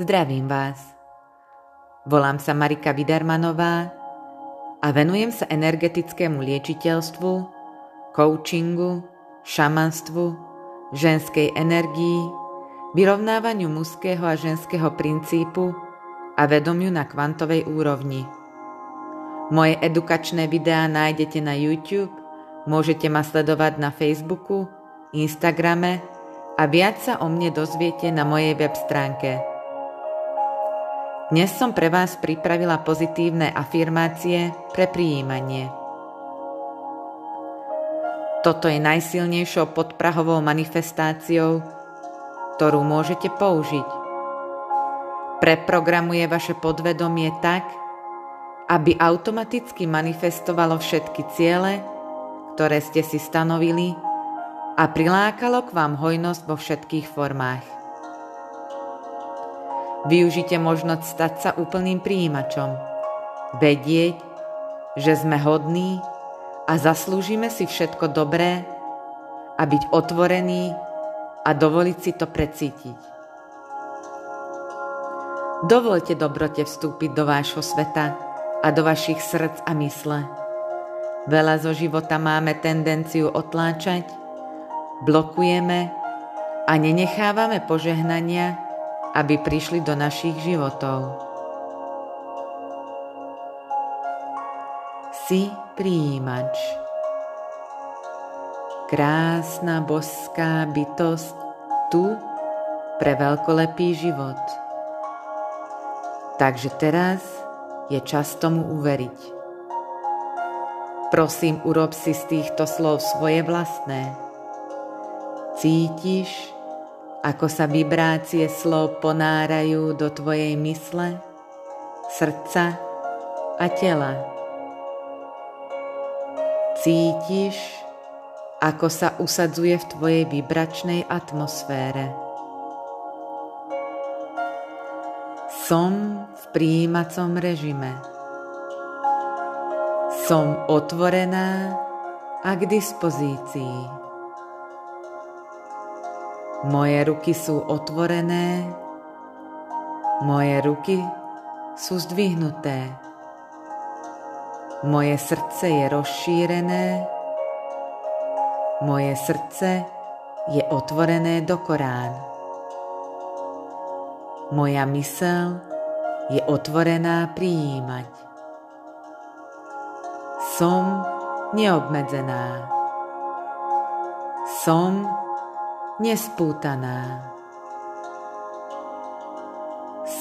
Zdravím vás. Volám sa Marika Vidermanová a venujem sa energetickému liečiteľstvu, coachingu, šamanstvu, ženskej energii, vyrovnávaniu mužského a ženského princípu a vedomiu na kvantovej úrovni. Moje edukačné videá nájdete na YouTube, môžete ma sledovať na Facebooku, Instagrame a viac sa o mne dozviete na mojej web stránke dnes som pre vás pripravila pozitívne afirmácie pre prijímanie. Toto je najsilnejšou podprahovou manifestáciou, ktorú môžete použiť. Preprogramuje vaše podvedomie tak, aby automaticky manifestovalo všetky ciele, ktoré ste si stanovili a prilákalo k vám hojnosť vo všetkých formách. Využite možnosť stať sa úplným príjimačom. Vedieť, že sme hodní a zaslúžime si všetko dobré a byť otvorený a dovoliť si to precítiť. Dovolte dobrote vstúpiť do vášho sveta a do vašich srdc a mysle. Veľa zo života máme tendenciu otláčať, blokujeme a nenechávame požehnania, aby prišli do našich životov. Si príjimač. Krásna boská bytosť tu pre veľkolepý život. Takže teraz je čas tomu uveriť. Prosím, urob si z týchto slov svoje vlastné. Cítiš, ako sa vibrácie slov ponárajú do tvojej mysle, srdca a tela. Cítiš, ako sa usadzuje v tvojej vibračnej atmosfére. Som v príjimacom režime. Som otvorená a k dispozícii. Moje ruky sú otvorené, moje ruky sú zdvihnuté. Moje srdce je rozšírené, moje srdce je otvorené do Korán. Moja mysel je otvorená prijímať. Som neobmedzená. Som nespútaná.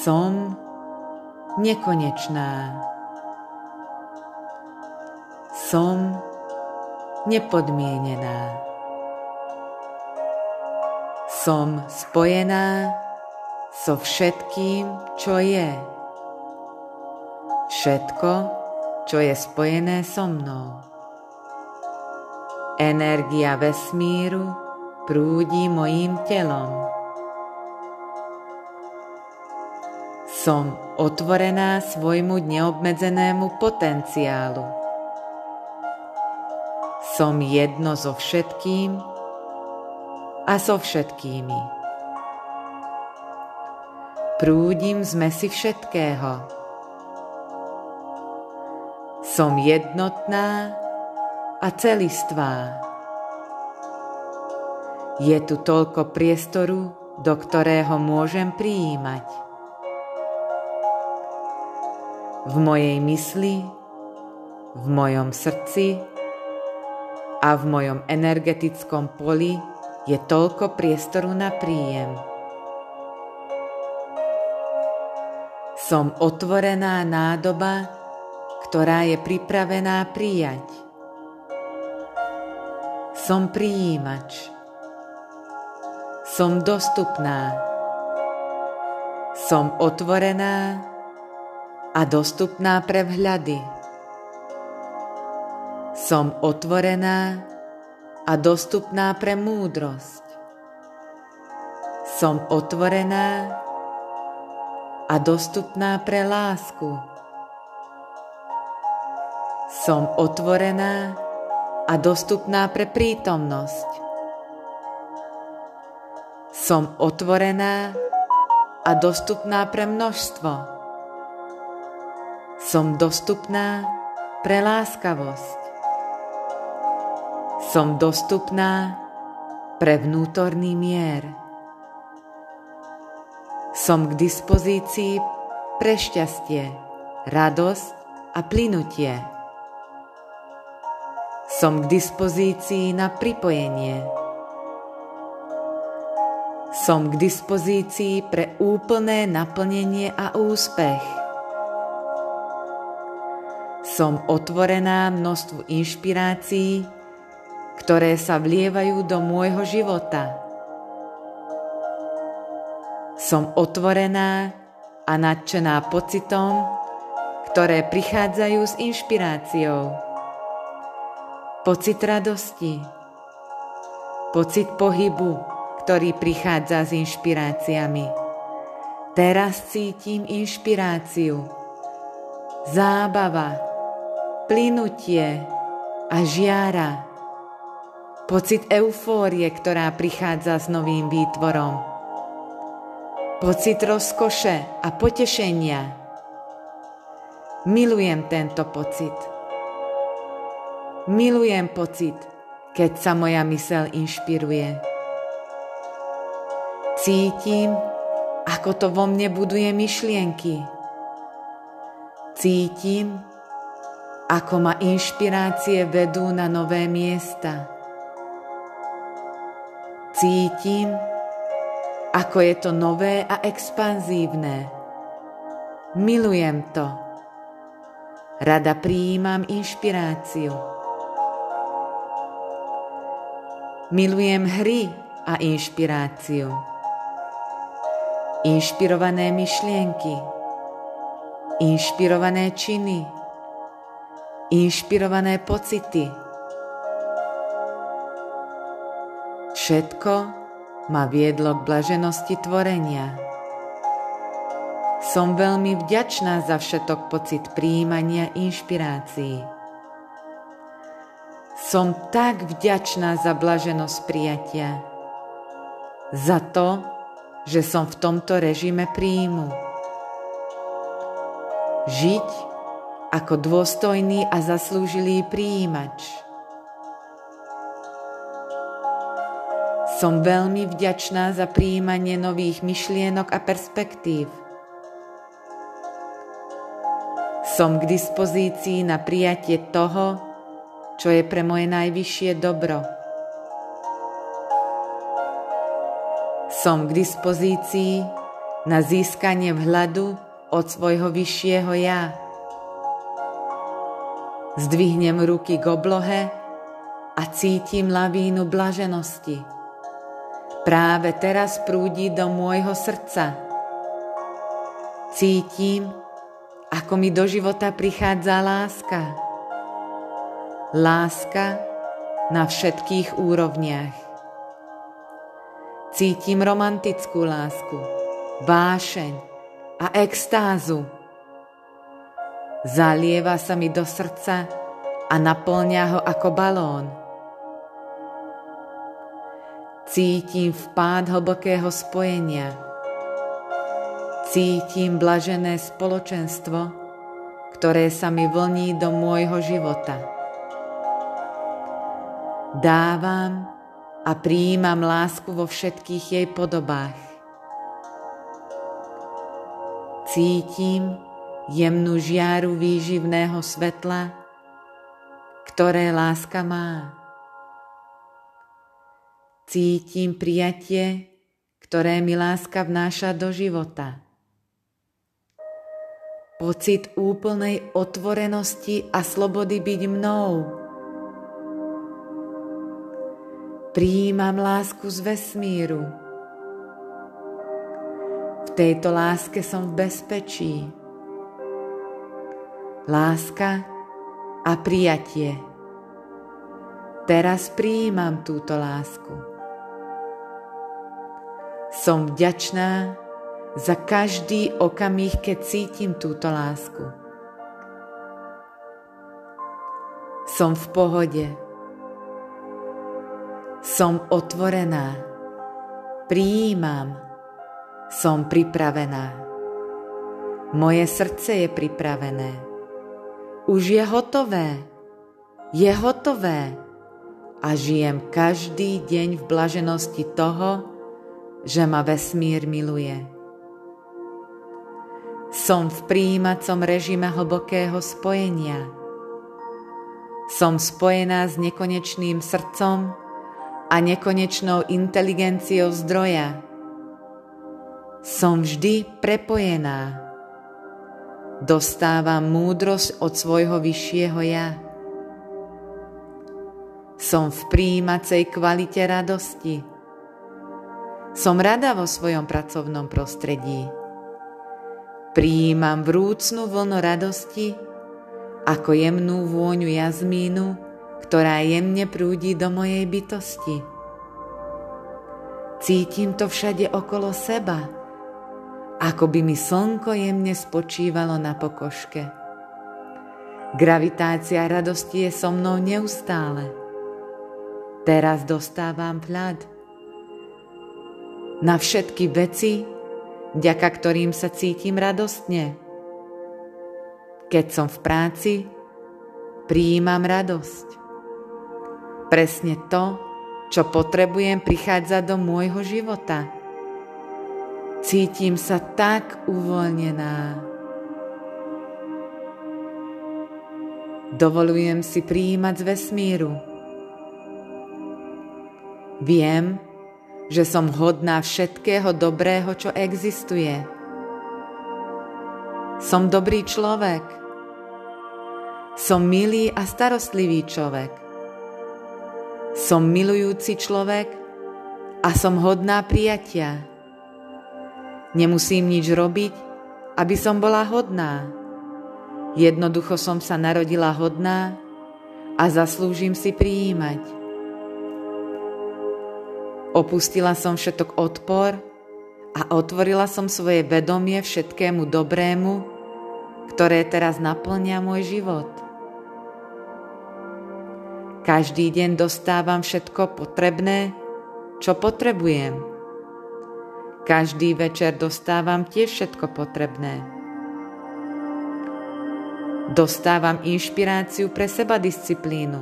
Som nekonečná. Som nepodmienená. Som spojená so všetkým, čo je. Všetko, čo je spojené so mnou. Energia vesmíru prúdi mojím telom. Som otvorená svojmu neobmedzenému potenciálu. Som jedno so všetkým a so všetkými. Prúdim zmesi všetkého. Som jednotná a celistvá. Je tu toľko priestoru, do ktorého môžem prijímať. V mojej mysli, v mojom srdci a v mojom energetickom poli je toľko priestoru na príjem. Som otvorená nádoba, ktorá je pripravená prijať. Som prijímač som dostupná. Som otvorená a dostupná pre vhľady. Som otvorená a dostupná pre múdrosť. Som otvorená a dostupná pre lásku. Som otvorená a dostupná pre prítomnosť. Som otvorená a dostupná pre množstvo. Som dostupná pre láskavosť. Som dostupná pre vnútorný mier. Som k dispozícii pre šťastie, radosť a plynutie. Som k dispozícii na pripojenie. Som k dispozícii pre úplné naplnenie a úspech. Som otvorená množstvu inšpirácií, ktoré sa vlievajú do môjho života. Som otvorená a nadšená pocitom, ktoré prichádzajú s inšpiráciou pocit radosti, pocit pohybu, ktorý prichádza s inšpiráciami. Teraz cítim inšpiráciu, zábava, plynutie a žiara. Pocit eufórie, ktorá prichádza s novým výtvorom. Pocit rozkoše a potešenia. Milujem tento pocit. Milujem pocit, keď sa moja mysel inšpiruje. Cítim, ako to vo mne buduje myšlienky. Cítim, ako ma inšpirácie vedú na nové miesta. Cítim, ako je to nové a expanzívne. Milujem to. Rada prijímam inšpiráciu. Milujem hry a inšpiráciu. Inšpirované myšlienky, inšpirované činy, inšpirované pocity. Všetko ma viedlo k blaženosti tvorenia. Som veľmi vďačná za všetok pocit príjmania inšpirácií. Som tak vďačná za blaženosť prijatia. Za to, že som v tomto režime príjmu. Žiť ako dôstojný a zaslúžilý príjimač. Som veľmi vďačná za príjmanie nových myšlienok a perspektív. Som k dispozícii na prijatie toho, čo je pre moje najvyššie dobro. Som k dispozícii na získanie vhľadu od svojho vyššieho ja. Zdvihnem ruky k oblohe a cítim lavínu blaženosti. Práve teraz prúdi do môjho srdca. Cítim, ako mi do života prichádza láska Láska na všetkých úrovniach. Cítim romantickú lásku, vášeň a extázu. Zalieva sa mi do srdca a naplňa ho ako balón. Cítim vpád hlbokého spojenia. Cítim blažené spoločenstvo, ktoré sa mi vlní do môjho života. Dávam a prijímam lásku vo všetkých jej podobách. Cítim jemnú žiaru výživného svetla, ktoré láska má. Cítim prijatie, ktoré mi láska vnáša do života. Pocit úplnej otvorenosti a slobody byť mnou Prijímam lásku z vesmíru. V tejto láske som v bezpečí. Láska a prijatie. Teraz prijímam túto lásku. Som vďačná za každý okamih, keď cítim túto lásku. Som v pohode som otvorená, prijímam, Som pripravená. Moje srdce je pripravené. Už je hotové. Je hotové. A žijem každý deň v blaženosti toho, že ma vesmír miluje. Som v príjímacom režime hlbokého spojenia. Som spojená s nekonečným srdcom a nekonečnou inteligenciou zdroja. Som vždy prepojená. Dostávam múdrosť od svojho vyššieho ja. Som v príjímacej kvalite radosti. Som rada vo svojom pracovnom prostredí. Prijímam vrúcnú vlnu radosti ako jemnú vôňu jazmínu, ktorá jemne prúdi do mojej bytosti. Cítim to všade okolo seba, ako by mi slnko jemne spočívalo na pokoške. Gravitácia radosti je so mnou neustále. Teraz dostávam vhľad na všetky veci, vďaka ktorým sa cítim radostne. Keď som v práci, prijímam radosť. Presne to, čo potrebujem, prichádza do môjho života. Cítim sa tak uvoľnená. Dovolujem si prijímať z vesmíru Viem, že som hodná všetkého dobrého, čo existuje. Som dobrý človek. Som milý a starostlivý človek. Som milujúci človek a som hodná prijatia. Nemusím nič robiť, aby som bola hodná. Jednoducho som sa narodila hodná a zaslúžim si prijímať. Opustila som všetok odpor a otvorila som svoje vedomie všetkému dobrému, ktoré teraz naplňa môj život. Každý deň dostávam všetko potrebné, čo potrebujem. Každý večer dostávam tiež všetko potrebné. Dostávam inšpiráciu pre seba disciplínu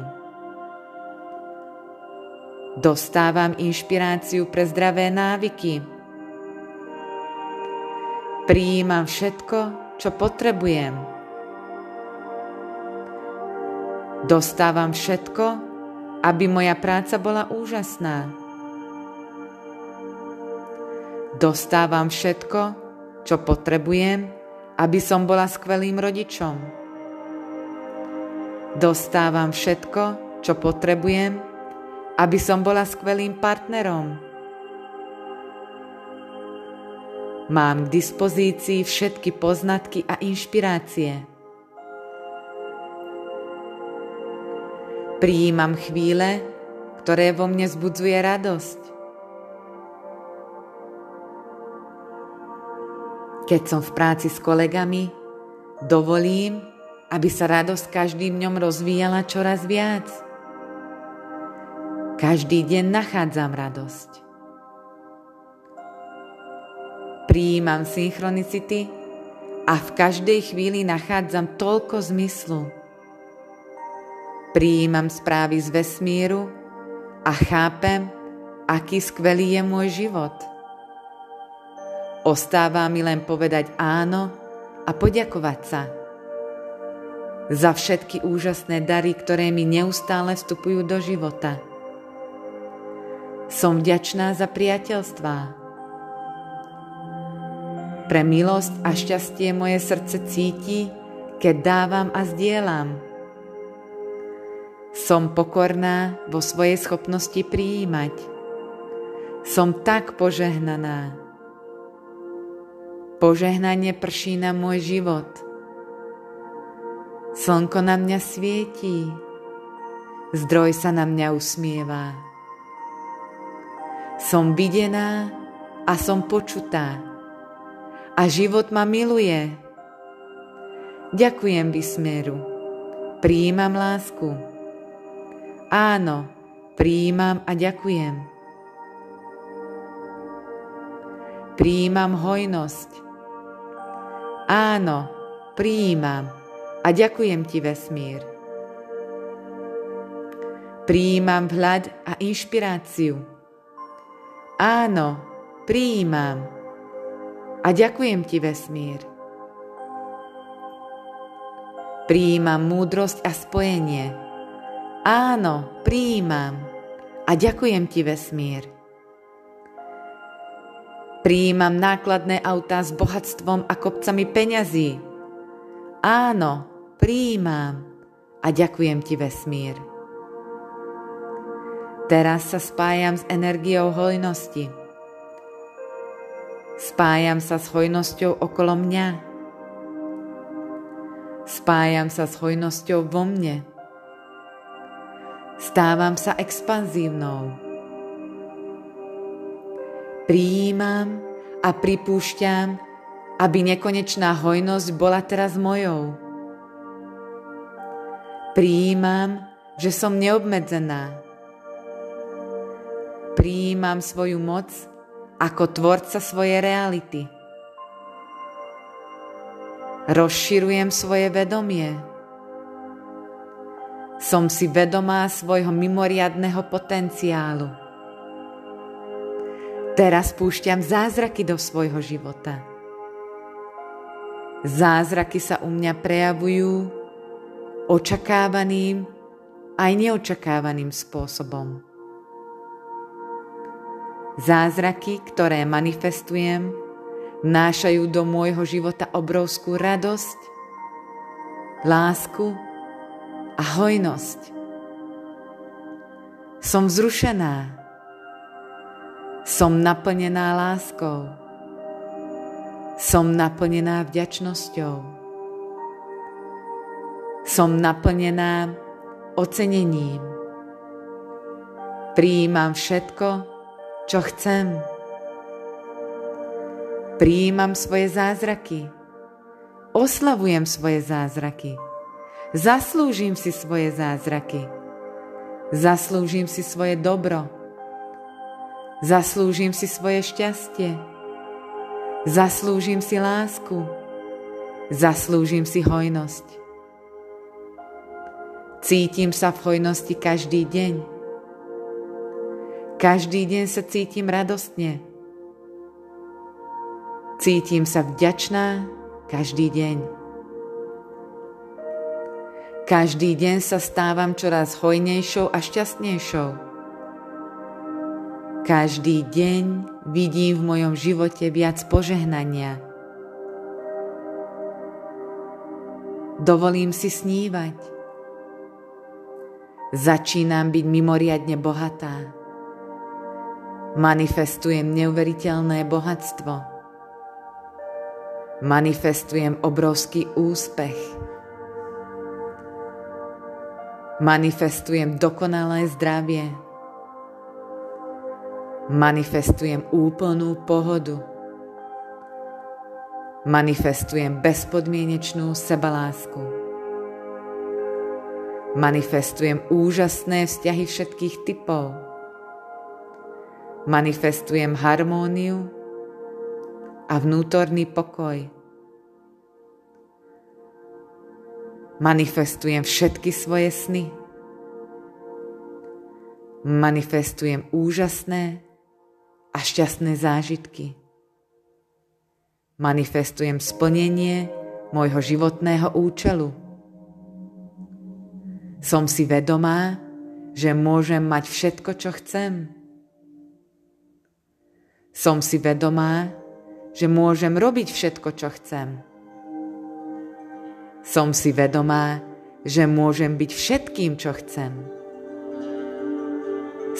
Dostávam inšpiráciu pre zdravé návyky. Prijímam všetko, čo potrebujem. Dostávam všetko, aby moja práca bola úžasná. Dostávam všetko, čo potrebujem, aby som bola skvelým rodičom. Dostávam všetko, čo potrebujem, aby som bola skvelým partnerom. Mám k dispozícii všetky poznatky a inšpirácie. Prijímam chvíle, ktoré vo mne zbudzuje radosť. Keď som v práci s kolegami, dovolím, aby sa radosť každým dňom rozvíjala čoraz viac. Každý deň nachádzam radosť. Prijímam synchronicity a v každej chvíli nachádzam toľko zmyslu. Prijímam správy z vesmíru a chápem, aký skvelý je môj život. Ostáva mi len povedať áno a poďakovať sa za všetky úžasné dary, ktoré mi neustále vstupujú do života. Som vďačná za priateľstvá. Pre milosť a šťastie moje srdce cíti, keď dávam a zdieľam. Som pokorná vo svojej schopnosti prijímať. Som tak požehnaná. Požehnanie prší na môj život. Slnko na mňa svietí. Zdroj sa na mňa usmieva. Som videná a som počutá. A život ma miluje. Ďakujem vysmieru. Prijímam lásku. Áno, prijímam a ďakujem. Prijímam hojnosť. Áno, prijímam a ďakujem ti vesmír. Prijímam vhľad a inšpiráciu. Áno, prijímam a ďakujem ti vesmír. Prijímam múdrosť a spojenie. Áno, prijímam a ďakujem ti vesmír. Prijímam nákladné autá s bohatstvom a kopcami peňazí. Áno, prijímam a ďakujem ti vesmír. Teraz sa spájam s energiou hojnosti. Spájam sa s hojnosťou okolo mňa. Spájam sa s hojnosťou vo mne. Stávam sa expanzívnou. Prijímam a pripúšťam, aby nekonečná hojnosť bola teraz mojou. Prijímam, že som neobmedzená prijímam svoju moc ako tvorca svojej reality. Rozširujem svoje vedomie. Som si vedomá svojho mimoriadného potenciálu. Teraz púšťam zázraky do svojho života. Zázraky sa u mňa prejavujú očakávaným aj neočakávaným spôsobom. Zázraky, ktoré manifestujem, vnášajú do môjho života obrovskú radosť, lásku a hojnosť. Som vzrušená. Som naplnená láskou. Som naplnená vďačnosťou. Som naplnená ocenením. Prijímam všetko, čo chcem. Prijímam svoje zázraky. Oslavujem svoje zázraky. Zaslúžim si svoje zázraky. Zaslúžim si svoje dobro. Zaslúžim si svoje šťastie. Zaslúžim si lásku. Zaslúžim si hojnosť. Cítim sa v hojnosti každý deň. Každý deň sa cítim radostne. Cítim sa vďačná každý deň. Každý deň sa stávam čoraz hojnejšou a šťastnejšou. Každý deň vidím v mojom živote viac požehnania. Dovolím si snívať. Začínam byť mimoriadne bohatá. Manifestujem neuveriteľné bohatstvo. Manifestujem obrovský úspech. Manifestujem dokonalé zdravie. Manifestujem úplnú pohodu. Manifestujem bezpodmienečnú sebalásku. Manifestujem úžasné vzťahy všetkých typov manifestujem harmóniu a vnútorný pokoj. Manifestujem všetky svoje sny. Manifestujem úžasné a šťastné zážitky. Manifestujem splnenie môjho životného účelu. Som si vedomá, že môžem mať všetko, čo chcem som si vedomá, že môžem robiť všetko, čo chcem. Som si vedomá, že môžem byť všetkým, čo chcem.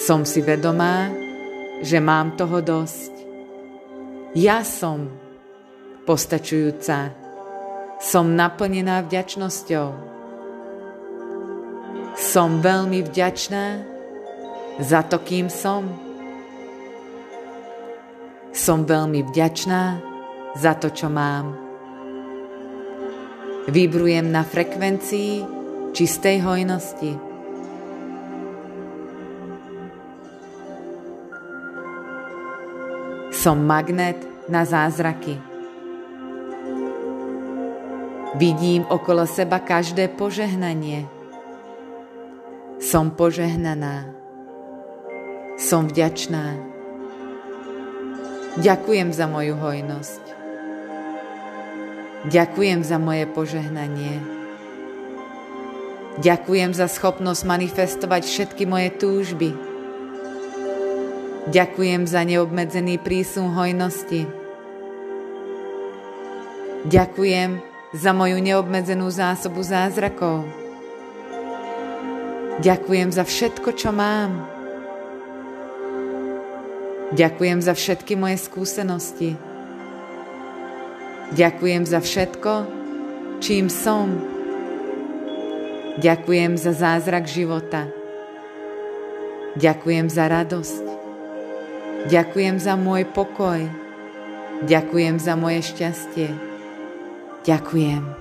Som si vedomá, že mám toho dosť. Ja som postačujúca. Som naplnená vďačnosťou. Som veľmi vďačná za to, kým som. Som veľmi vďačná za to, čo mám. Vybrujem na frekvencii čistej hojnosti. Som magnet na zázraky. Vidím okolo seba každé požehnanie. Som požehnaná. Som vďačná. Ďakujem za moju hojnosť. Ďakujem za moje požehnanie. Ďakujem za schopnosť manifestovať všetky moje túžby. Ďakujem za neobmedzený prísun hojnosti. Ďakujem za moju neobmedzenú zásobu zázrakov. Ďakujem za všetko, čo mám. Ďakujem za všetky moje skúsenosti. Ďakujem za všetko, čím som. Ďakujem za zázrak života. Ďakujem za radosť. Ďakujem za môj pokoj. Ďakujem za moje šťastie. Ďakujem.